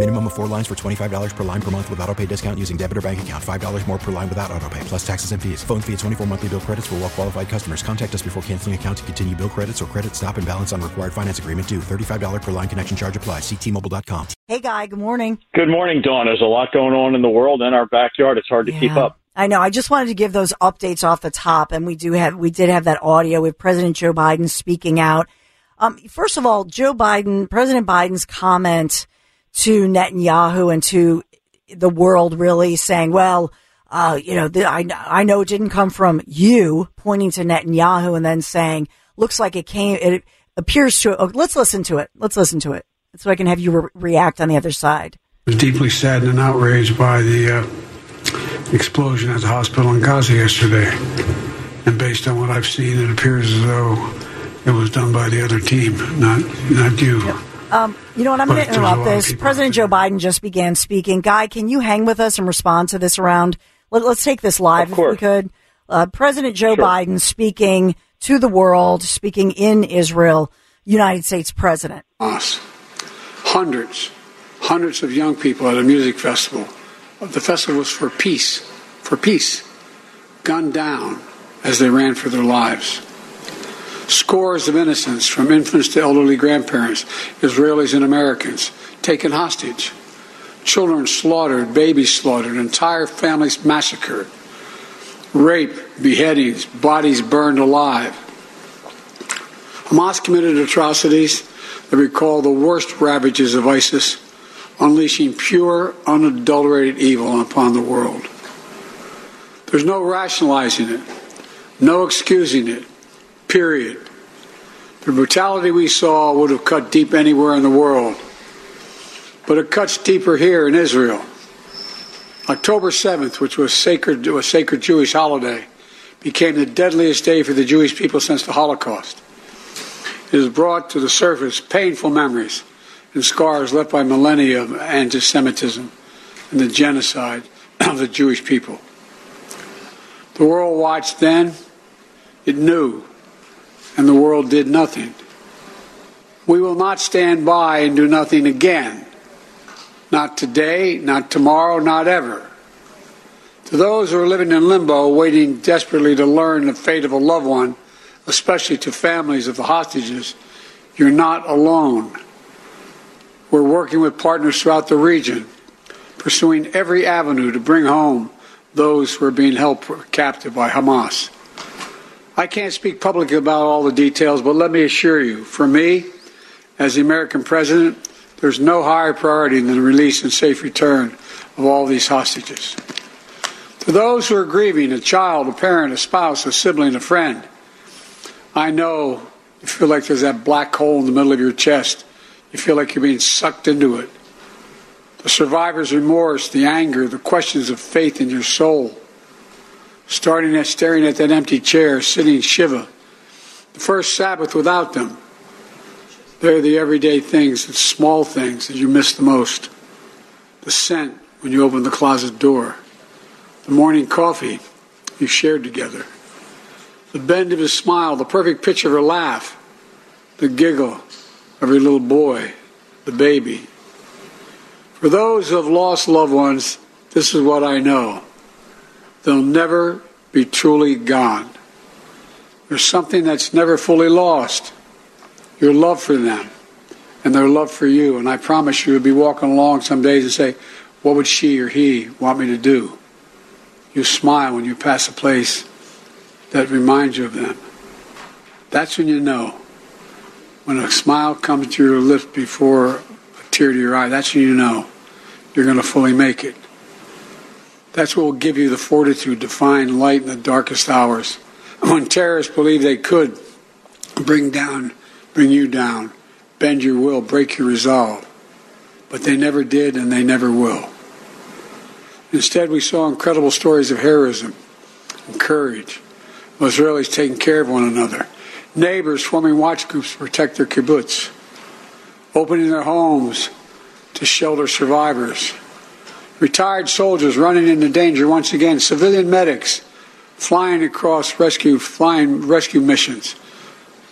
Minimum of four lines for $25 per line per month with auto pay discount using debit or bank account. $5 more per line without auto pay, plus taxes and fees. Phone fee at 24 monthly bill credits for well qualified customers. Contact us before canceling account to continue bill credits or credit stop and balance on required finance agreement due. $35 per line connection charge applies. Ctmobile.com. Hey, Guy, good morning. Good morning, Dawn. There's a lot going on in the world and our backyard. It's hard to keep up. I know. I just wanted to give those updates off the top, and we do have we did have that audio with President Joe Biden speaking out. Um, first of all, Joe Biden, President Biden's comment to Netanyahu and to the world, really saying, "Well, uh, you know, the, I I know it didn't come from you," pointing to Netanyahu, and then saying, "Looks like it came. It appears to." Oh, let's listen to it. Let's listen to it, so I can have you re- react on the other side. I was deeply saddened and outraged by the uh, explosion at the hospital in Gaza yesterday. And based on what I've seen, it appears as though it was done by the other team, not not you. Um, you know what? I'm But going to there's a lot interrupt this. President Joe Biden just began speaking. Guy, can you hang with us and respond to this around? Let, us take this live if we could. Uh, President Joe Sure. Biden speaking to the world, speaking in Israel, United States President. Us. Hundreds, hundreds of young people at a music festival. The festival was for peace, for peace, gunned down as they ran for their lives. Scores of innocents, from infants to elderly grandparents, Israelis and Americans, taken hostage. Children slaughtered, babies slaughtered, entire families massacred. Rape, beheadings, bodies burned alive. Hamas committed atrocities that recall the worst ravages of ISIS, unleashing pure, unadulterated evil upon the world. There's no rationalizing it, no excusing it, period. The brutality we saw would have cut deep anywhere in the world, but it cuts deeper here in Israel. October 7th, which was sacred, a sacred Jewish holiday, became the deadliest day for the Jewish people since the Holocaust. It has brought to the surface painful memories and scars left by millennia of anti Semitism and the genocide of the Jewish people. The world watched then, it knew, and the world did nothing. We will not stand by and do nothing again. Not today, not tomorrow, not ever. To those who are living in limbo, waiting desperately to learn the fate of a loved one, especially to families of the hostages, you're not alone. We're working with partners throughout the region, pursuing every avenue to bring home those who are being held captive by Hamas. I can't speak publicly about all the details, but let me assure you, for me, as the American president, there's no higher priority than the release and safe return of all these hostages. To those who are grieving, a child, a parent, a spouse, a sibling, a friend, I know you feel like there's that black hole in the middle of your chest. You feel like you're being sucked into it. The survivor's remorse, the anger, the questions of faith in your soul. Starting at staring at that empty chair, sitting Shiva. The first Sabbath without them. They're the everyday things, the small things that you miss the most. The scent when you open the closet door. The morning coffee you shared together. The bend of his smile, the perfect pitch of her laugh. The giggle of her little boy, the baby. For those who have lost loved ones, this is what I know. They'll never be truly gone. There's something that's never fully lost your love for them and their love for you. And I promise you, you'll be walking along some days and say, What would she or he want me to do? You smile when you pass a place that reminds you of them. That's when you know. When a smile comes to your lips before a tear to your eye. That's when you know you're going to fully make it. That's what will give you the fortitude to find light in the darkest hours. When terrorists believe they could bring down, bring you down, bend your will, break your resolve. But they never did and they never will. Instead, we saw incredible stories of heroism and courage, Israelis taking care of one another, neighbors forming watch groups to protect their kibbutz, opening their homes to shelter survivors, retired soldiers running into danger once again, civilian medics flying across rescue flying rescue missions,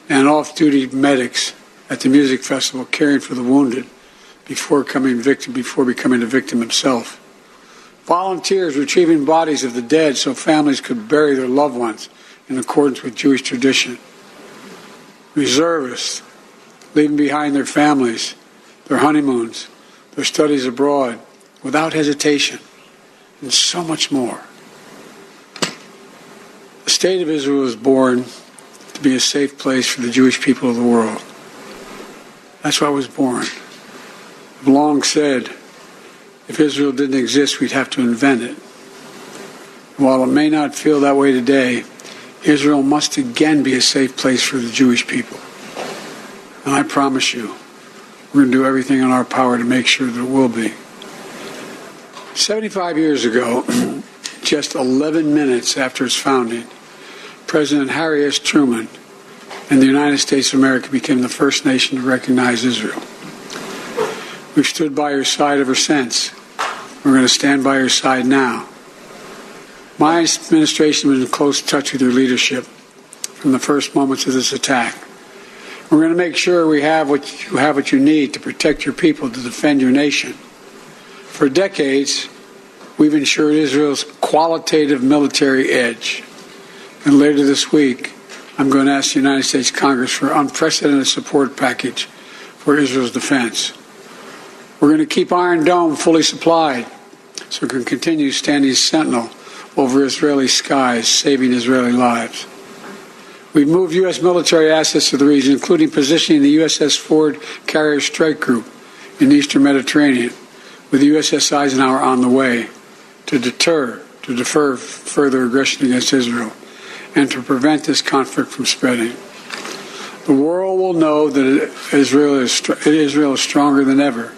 and off-duty medics at the music festival caring for the wounded before coming victim before becoming a victim himself. Volunteers retrieving bodies of the dead so families could bury their loved ones in accordance with Jewish tradition. Reservists leaving behind their families, their honeymoons, their studies abroad without hesitation, and so much more. The state of Israel was born to be a safe place for the Jewish people of the world. That's why I was born. I've long said if Israel didn't exist, we'd have to invent it. While it may not feel that way today, Israel must again be a safe place for the Jewish people. And I promise you, we're going to do everything in our power to make sure that it will be. 75 years ago, just 11 minutes after its founding, President Harry S. Truman and the United States of America became the first nation to recognize Israel. We've stood by your side ever since. We're going to stand by your side now. My administration was in close touch with your leadership from the first moments of this attack. We're going to make sure we have what you have what you need to protect your people, to defend your nation. For decades, we've ensured Israel's qualitative military edge. And later this week, I'm going to ask the United States Congress for unprecedented support package for Israel's defense. We're going to keep Iron Dome fully supplied so it can continue standing sentinel over Israeli skies, saving Israeli lives. We've moved U.S. military assets to the region, including positioning the USS Ford Carrier Strike Group in the eastern Mediterranean, with the USS Eisenhower on the way to deter, to defer further aggression against Israel, and to prevent this conflict from spreading. The world will know that Israel is, Israel is stronger than ever.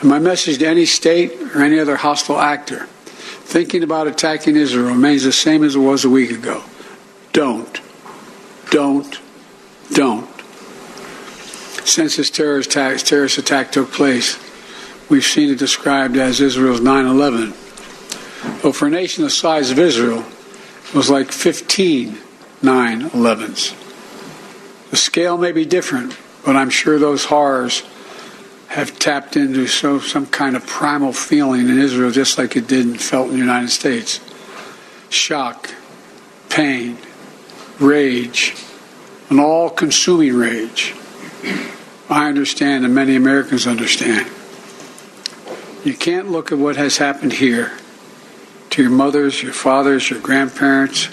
And my message to any state or any other hostile actor thinking about attacking Israel remains the same as it was a week ago. Don't. Don't. Don't. Since this terrorist attack, terrorist attack took place, we've seen it described as Israel's 9 11. But for a nation the size of Israel, it was like 15 9 11s. The scale may be different, but I'm sure those horrors have tapped into so, some kind of primal feeling in Israel, just like it did and felt in the United States shock, pain, rage, an all consuming rage. I understand, and many Americans understand. You can't look at what has happened here to your mothers, your fathers, your grandparents,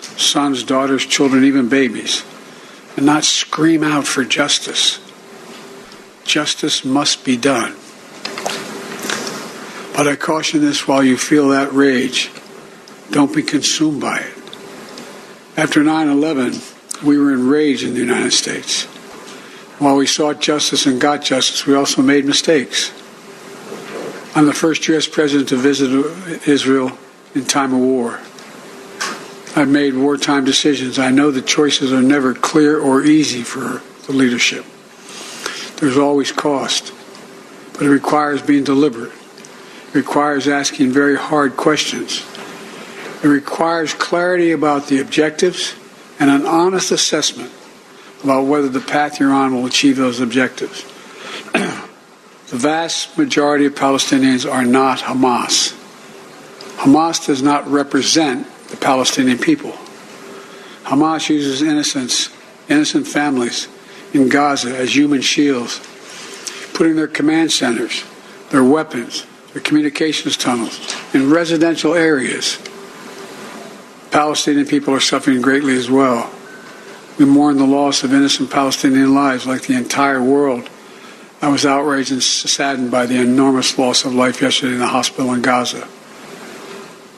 sons, daughters, children, even babies, and not scream out for justice. Justice must be done. But I caution this while you feel that rage, don't be consumed by it. After 9 11, we were enraged in the United States. While we sought justice and got justice, we also made mistakes. I'm the first U.S. president to visit Israel in time of war. I've made wartime decisions. I know the choices are never clear or easy for the leadership. There's always cost, but it requires being deliberate. It requires asking very hard questions. It requires clarity about the objectives and an honest assessment about whether the path you're on will achieve those objectives. the vast majority of Palestinians are not Hamas. Hamas does not represent the Palestinian people. Hamas uses innocents, innocent families in Gaza as human shields, putting their command centers, their weapons, their communications tunnels in residential areas. Palestinian people are suffering greatly as well. We mourn the loss of innocent Palestinian lives like the entire world. I was outraged and saddened by the enormous loss of life yesterday in the hospital in Gaza.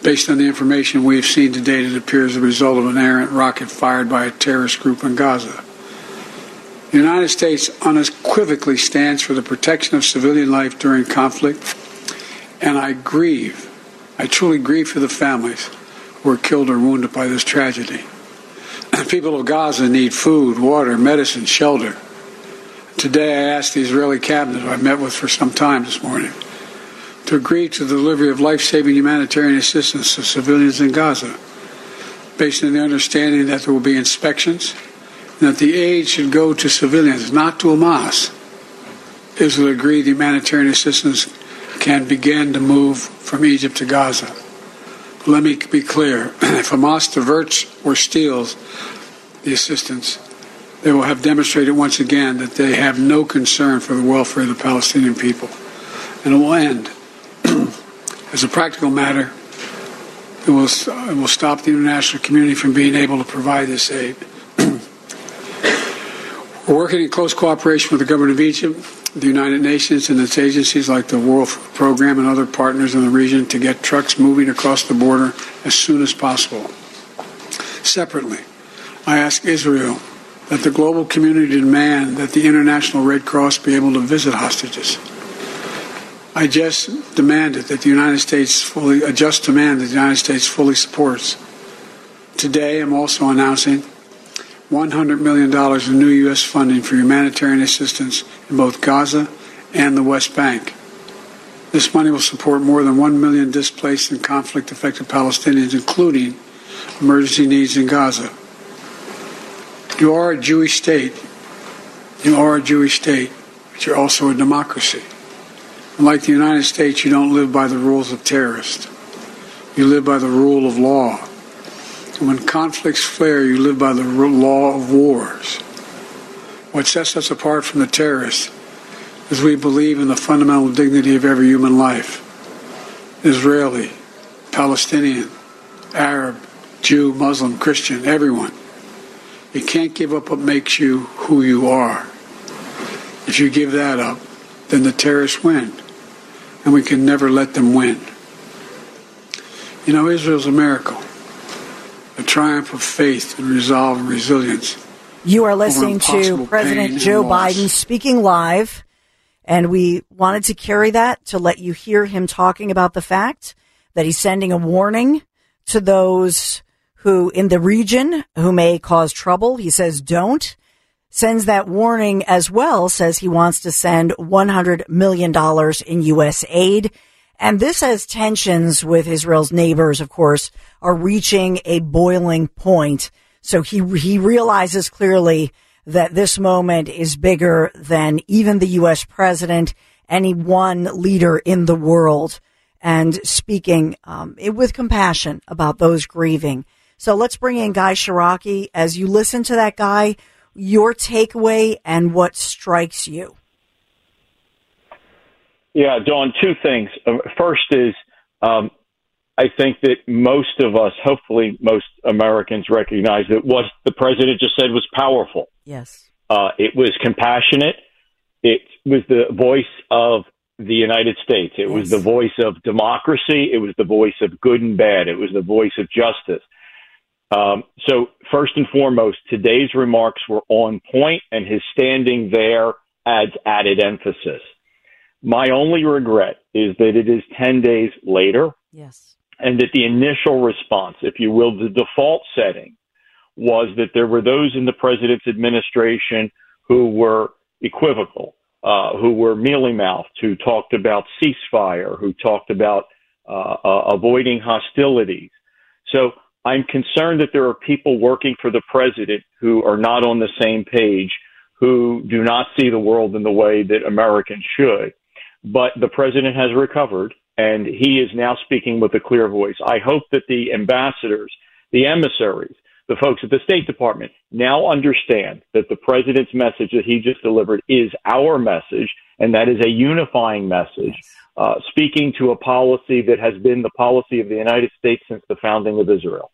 Based on the information we have seen to date, it appears the result of an errant rocket fired by a terrorist group in Gaza. The United States unequivocally stands for the protection of civilian life during conflict, and I grieve, I truly grieve for the families who were killed or wounded by this tragedy. The people of Gaza need food, water, medicine, shelter. Today, I asked the Israeli cabinet, who I met with for some time this morning, to agree to the delivery of life saving humanitarian assistance to civilians in Gaza, based on the understanding that there will be inspections and that the aid should go to civilians, not to Hamas. Israel agreed the humanitarian assistance can begin to move from Egypt to Gaza. Let me be clear if Hamas diverts or steals the assistance, they will have demonstrated once again that they have no concern for the welfare of the Palestinian people. And it will end. As a practical matter, it will, it will stop the international community from being able to provide this aid. We're working in close cooperation with the government of Egypt, the United Nations, and its agencies like the World Food Program and other partners in the region to get trucks moving across the border as soon as possible. Separately, I ask Israel that the global community demand that the International Red Cross be able to visit hostages. I just demanded that the United States fully, a just demand that the United States fully supports. Today, I'm also announcing $100 million in new U.S. funding for humanitarian assistance in both Gaza and the West Bank. This money will support more than 1 million displaced and conflict affected Palestinians, including emergency needs in Gaza. You are a Jewish state. You are a Jewish state, but you're also a democracy. And like the United States, you don't live by the rules of terrorists. You live by the rule of law. And when conflicts flare, you live by the law of wars. What sets us apart from the terrorists is we believe in the fundamental dignity of every human life Israeli, Palestinian, Arab, Jew, Muslim, Christian, everyone. You can't give up what makes you who you are. If you give that up, then the terrorists win. And we can never let them win. You know, Israel's a miracle, a triumph of faith and resolve and resilience. You are listening to President Joe Biden speaking live, and we wanted to carry that to let you hear him talking about the fact that he's sending a warning to those who in the region who may cause trouble. He says don't. Sends that warning as well, says he wants to send $100 million in U.S. aid. And this as tensions with Israel's neighbors, of course, are reaching a boiling point. So he, he realizes clearly that this moment is bigger than even the U.S. president, any one leader in the world, and speaking um, with compassion about those grieving. So let's bring in Guy Ciarrocchi. As you listen to that guy, your takeaway and what strikes you. Yeah, Dawn, two things. Uh, first is um, I think that most of us, hopefully most Americans, recognize that what the president just said was powerful. Yes. Uh, it was compassionate. It was the voice of the United States. It yes. was the voice of democracy. It was the voice of good and bad. It was the voice of justice. Um, so, first and foremost, today's remarks were on point, and his standing there adds added emphasis. My only regret is that it is 10 days later. Yes. And that the initial response, if you will, the default setting was that there were those in the president's administration who were equivocal, uh, who were mealy mouthed, who talked about ceasefire, who talked about uh, uh, avoiding hostilities. So I'm concerned that there are people working for the president who are not on the same page, who do not see the world in the way that Americans should. But the president has recovered and he is now speaking with a clear voice. I hope that the ambassadors, the emissaries, the folks at the State Department now understand that the president's message that he just delivered is our message, and that is a unifying message, uh, speaking to a policy that has been the policy of the United States since the founding of Israel.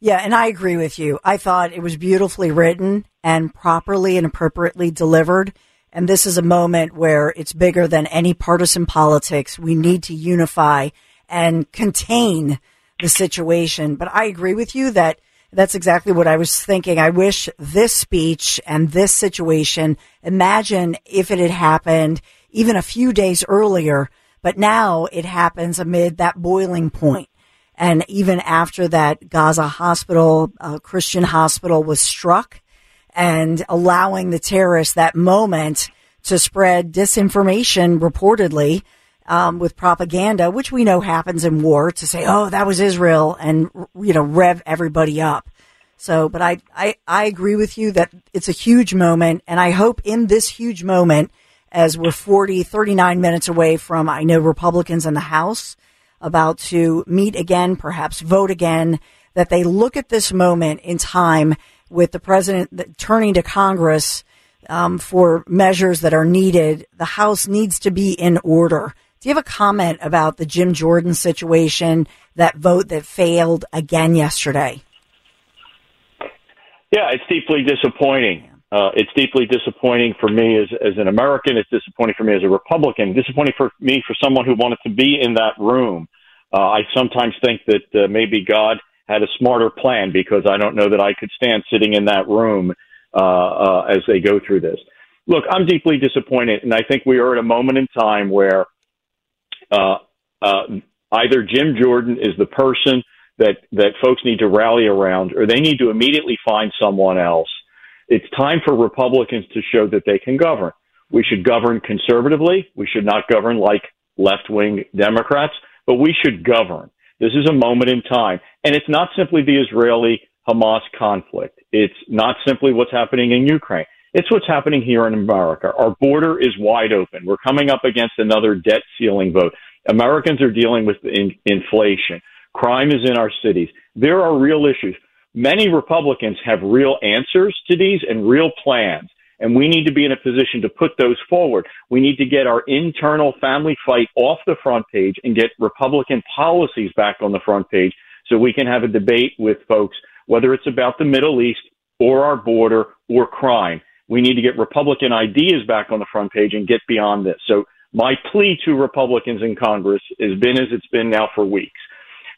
Yeah, and I agree with you. I thought it was beautifully written and properly and appropriately delivered. And this is a moment where it's bigger than any partisan politics. We need to unify and contain the situation. But I agree with you that that's exactly what I was thinking. I wish this speech and this situation, imagine if it had happened even a few days earlier, but now it happens amid that boiling point. And even after that Gaza hospital, uh, Christian hospital was struck and allowing the terrorists that moment to spread disinformation reportedly um, with propaganda, which we know happens in war, to say, "Oh, that was Israel," and you know, rev everybody up. So, but I, I, I agree with you that it's a huge moment, and I hope in this huge moment, as we're 40, 39 minutes away from, I know Republicans in the House about to meet again, perhaps vote again, that they look at this moment in time with the president turning to Congress um, for measures that are needed. The House needs to be in order. Do you have a comment about the Jim Jordan situation, that vote that failed again yesterday? Yeah, it's deeply disappointing. Uh, it's deeply disappointing for me as, as an American. It's disappointing for me as a Republican. Disappointing for me for someone who wanted to be in that room. Uh, I sometimes think that uh, maybe God had a smarter plan because I don't know that I could stand sitting in that room uh, uh, as they go through this. Look, I'm deeply disappointed, and I think we are at a moment in time where uh, uh, either Jim Jordan is the person that that folks need to rally around, or they need to immediately find someone else. It's time for Republicans to show that they can govern. We should govern conservatively. We should not govern like left wing Democrats, but we should govern. This is a moment in time. And it's not simply the Israeli Hamas conflict. It's not simply what's happening in Ukraine. It's what's happening here in America. Our border is wide open. We're coming up against another debt ceiling vote. Americans are dealing with in- inflation. Crime is in our cities. There are real issues. Many Republicans have real answers to these and real plans. And we need to be in a position to put those forward. We need to get our internal family fight off the front page and get Republican policies back on the front page so we can have a debate with folks, whether it's about the Middle East or our border or crime. We need to get Republican ideas back on the front page and get beyond this. So my plea to Republicans in Congress has been as it's been now for weeks.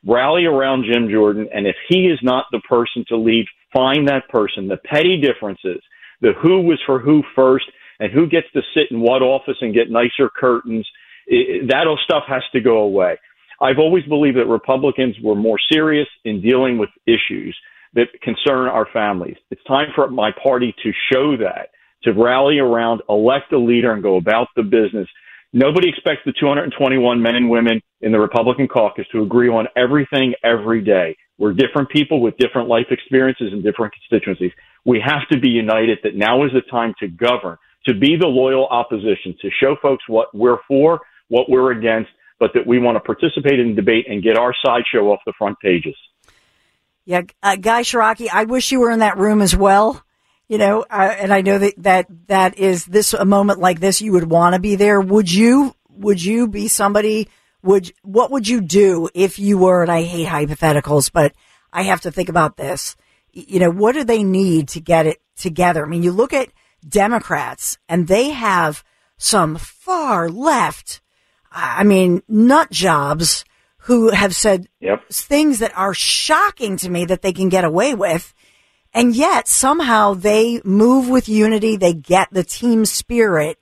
Rally around Jim Jordan, and if he is not the person to lead, find that person. The petty differences, the who was for who first, and who gets to sit in what office and get nicer curtains, it, that stuff has to go away. I've always believed that Republicans were more serious in dealing with issues that concern our families. It's time for my party to show that, to rally around, elect a leader, and go about the business. Nobody expects the 221 men and women in the Republican caucus to agree on everything every day. We're different people with different life experiences and different constituencies. We have to be united that now is the time to govern, to be the loyal opposition, to show folks what we're for, what we're against, but that we want to participate in debate and get our sideshow off the front pages. Yeah, uh, Guy Ciarrocchi, I wish you were in that room as well. You know, and I know that, that that is this a moment like this you would want to be there. Would you? Would you be somebody? Would what would you do if you were? And I hate hypotheticals, but I have to think about this. You know, what do they need to get it together? I mean, you look at Democrats, and they have some far left. I mean, nut jobs who have said yep. things that are shocking to me that they can get away with. And yet somehow they move with unity. They get the team spirit.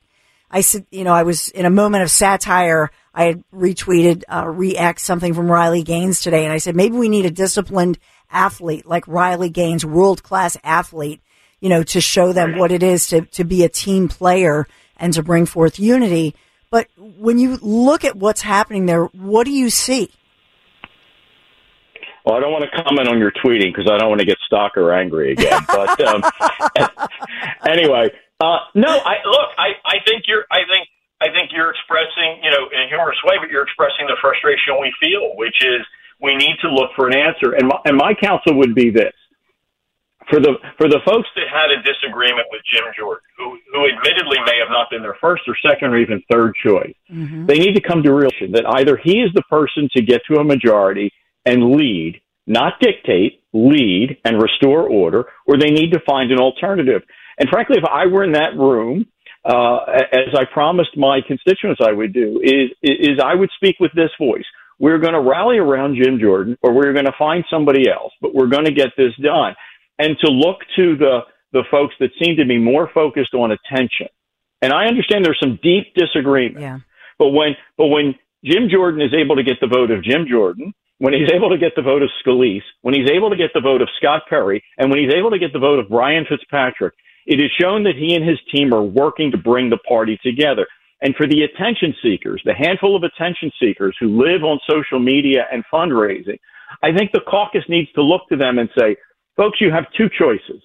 I said, you know, I was in a moment of satire. I had retweeted, uh, re something from Riley Gaines today. And I said, maybe we need a disciplined athlete like Riley Gaines, world class athlete, you know, to show them what it is to, to be a team player and to bring forth unity. But when you look at what's happening there, what do you see? Well, I don't want to comment on your tweeting because I don't want to get stalker angry again. But um, anyway, uh, no, I look. I, I think you're. I think. I think you're expressing, you know, in a humorous way, but you're expressing the frustration we feel, which is we need to look for an answer. And my, and my counsel would be this: for the for the folks that had a disagreement with Jim Jordan, who who admittedly may have not been their first or second or even third choice, mm-hmm. they need to come to realization that either he is the person to get to a majority and lead, not dictate, lead and restore order, or they need to find an alternative. And frankly, if I were in that room, uh, as I promised my constituents I would do, is, is I would speak with this voice. We're going to rally around Jim Jordan, or we're going to find somebody else, but we're going to get this done. And to look to the the folks that seem to be more focused on attention. And I understand there's some deep disagreement. Yeah. But when but when Jim Jordan is able to get the vote of Jim Jordan, when he's able to get the vote of Scalise, when he's able to get the vote of Scott Perry, and when he's able to get the vote of Brian Fitzpatrick, it is shown that he and his team are working to bring the party together. And for the attention seekers, the handful of attention seekers who live on social media and fundraising, I think the caucus needs to look to them and say, folks, you have two choices.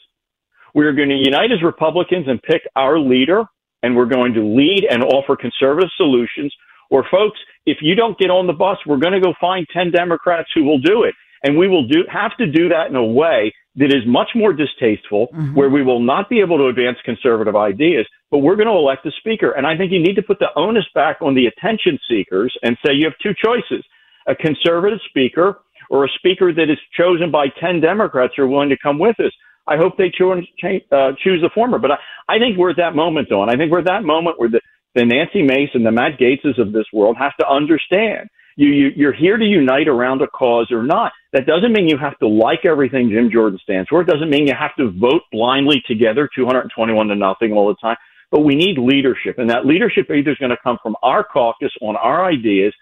We're going to unite as Republicans and pick our leader, and we're going to lead and offer conservative solutions or folks, if you don't get on the bus, we're going to go find 10 Democrats who will do it. And we will do, have to do that in a way that is much more distasteful, mm-hmm. where we will not be able to advance conservative ideas, but we're going to elect a speaker. And I think you need to put the onus back on the attention seekers and say you have two choices, a conservative speaker or a speaker that is chosen by 10 Democrats are willing to come with us. I hope they choose, uh, choose the former. But I, I think we're at that moment, Dawn. I think we're at that moment where the, the Nancy Mason, the Matt Gaetzes of this world have to understand you, you you're here to unite around a cause or not. That doesn't mean you have to like everything Jim Jordan stands for. It doesn't mean you have to vote blindly together, 221 to nothing all the time. But we need leadership, and that leadership either is going to come from our caucus on our ideas,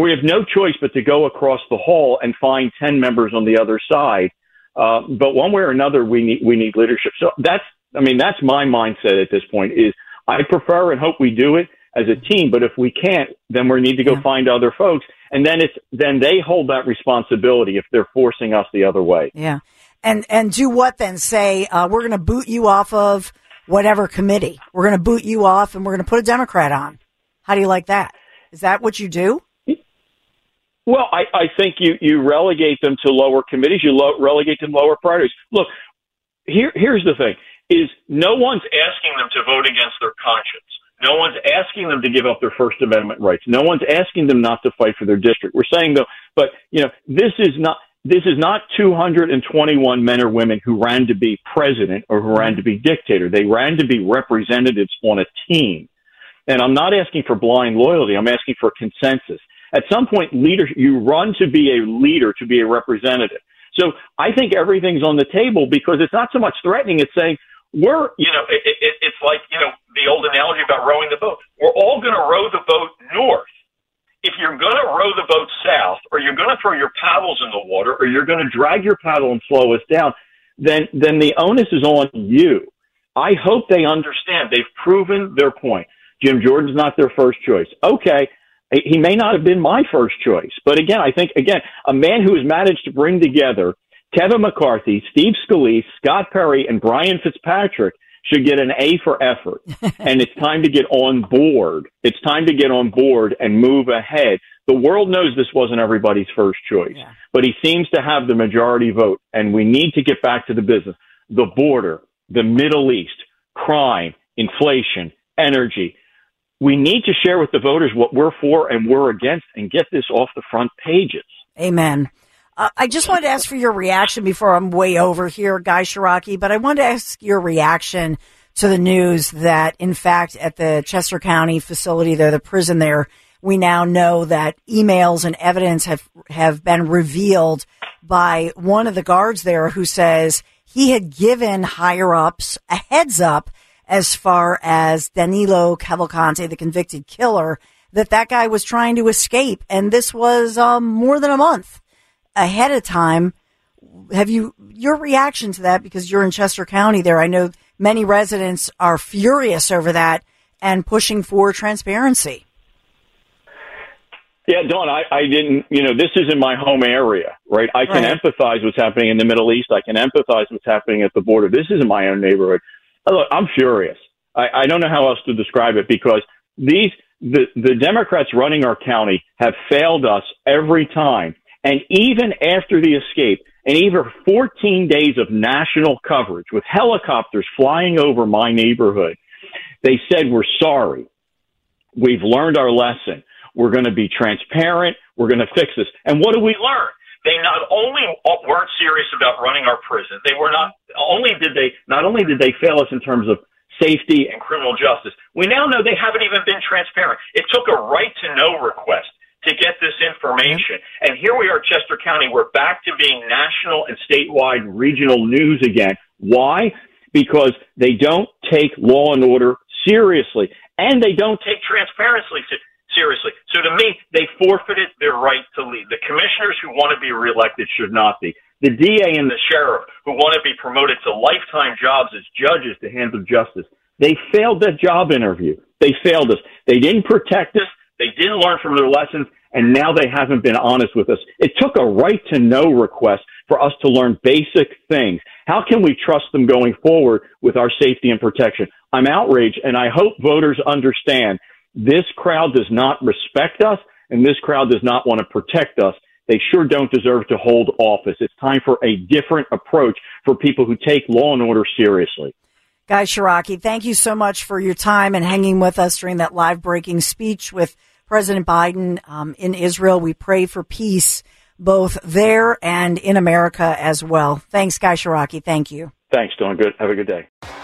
we have no choice but to go across the hall and find 10 members on the other side. Uh, but one way or another, we need we need leadership. So that's I mean that's my mindset at this point is I prefer and hope we do it as a team, but if we can't, then we need to go yeah. find other folks. And then it's, then they hold that responsibility if they're forcing us the other way. Yeah. And, and do what then? Say, uh, we're going to boot you off of whatever committee. We're going to boot you off and we're going to put a Democrat on. How do you like that? Is that what you do? Well, I, I think you, you relegate them to lower committees. You lo- relegate them lower priorities. Look, here, here's the thing is no one's asking them to vote against their conscience. No one's asking them to give up their First Amendment rights. No one's asking them not to fight for their district. We're saying though, but you know, this is not this is not 221 men or women who ran to be president or who ran to be dictator. They ran to be representatives on a team. And I'm not asking for blind loyalty. I'm asking for consensus. At some point, leader, you run to be a leader, to be a representative. So I think everything's on the table because it's not so much threatening. It's saying, we're, you know, it, it, it's like, you know, the old analogy about rowing the boat. We're all going to row the boat north. If you're going to row the boat south, or you're going to throw your paddles in the water, or you're going to drag your paddle and slow us down, then, then the onus is on you. I hope they understand. They've proven their point. Jim Jordan's not their first choice. Okay. He may not have been my first choice, but again, I think, again, a man who has managed to bring together Kevin McCarthy, Steve Scalise, Scott Perry, and Brian Fitzpatrick should get an A for effort. and it's time to get on board. It's time to get on board and move ahead. The world knows this wasn't everybody's first choice, yeah. but he seems to have the majority vote, and we need to get back to the business. The border, the Middle East, crime, inflation, energy. We need to share with the voters what we're for and we're against and get this off the front pages. Amen. Uh, I just wanted to ask for your reaction before I'm way over here, Guy Ciarrocchi, but I wanted to ask your reaction to the news that, in fact, at the Chester County facility there, the prison there, we now know that emails and evidence have, have been revealed by one of the guards there who says he had given higher ups a heads up as far as Danilo Cavalcante, the convicted killer, that that guy was trying to escape. And this was um, more than a month ahead of time. Have you your reaction to that because you're in Chester County there? I know many residents are furious over that and pushing for transparency. Yeah, Dawn, I, I didn't, you know, this is in my home area, right? I can right. empathize what's happening in the Middle East. I can empathize what's happening at the border. This is in my own neighborhood. Look, I'm furious. I, I don't know how else to describe it because these, the, the Democrats running our county have failed us every time and even after the escape, and even 14 days of national coverage with helicopters flying over my neighborhood, they said, We're sorry. We've learned our lesson. We're going to be transparent. We're going to fix this. And what do we learn? They not only weren't serious about running our prison, they were not only did they not only did they fail us in terms of safety, and criminal justice. We now know they haven't even been transparent. It took a right to know request to get this information. And here we are, Chester County. We're back to being national and statewide regional news again. Why? Because they don't take law and order seriously, and they don't take transparency seriously. So to me, they forfeited their right to lead. The commissioners who want to be reelected should not be. The DA and the sheriff who want to be promoted to lifetime jobs as judges to handle justice, they failed that job interview. They failed us. They didn't protect us. They didn't learn from their lessons, and now they haven't been honest with us. It took a right to know request for us to learn basic things. How can we trust them going forward with our safety and protection? I'm outraged, and I hope voters understand this crowd does not respect us, and this crowd does not want to protect us. They sure don't deserve to hold office. It's time for a different approach for people who take law and order seriously. Guy Ciarrocchi, thank you so much for your time and hanging with us during that live breaking speech with President Biden um, in Israel. We pray for peace both there and in America as well. Thanks, Guy Ciarrocchi. Thank you. Thanks, doing good. Have a good day.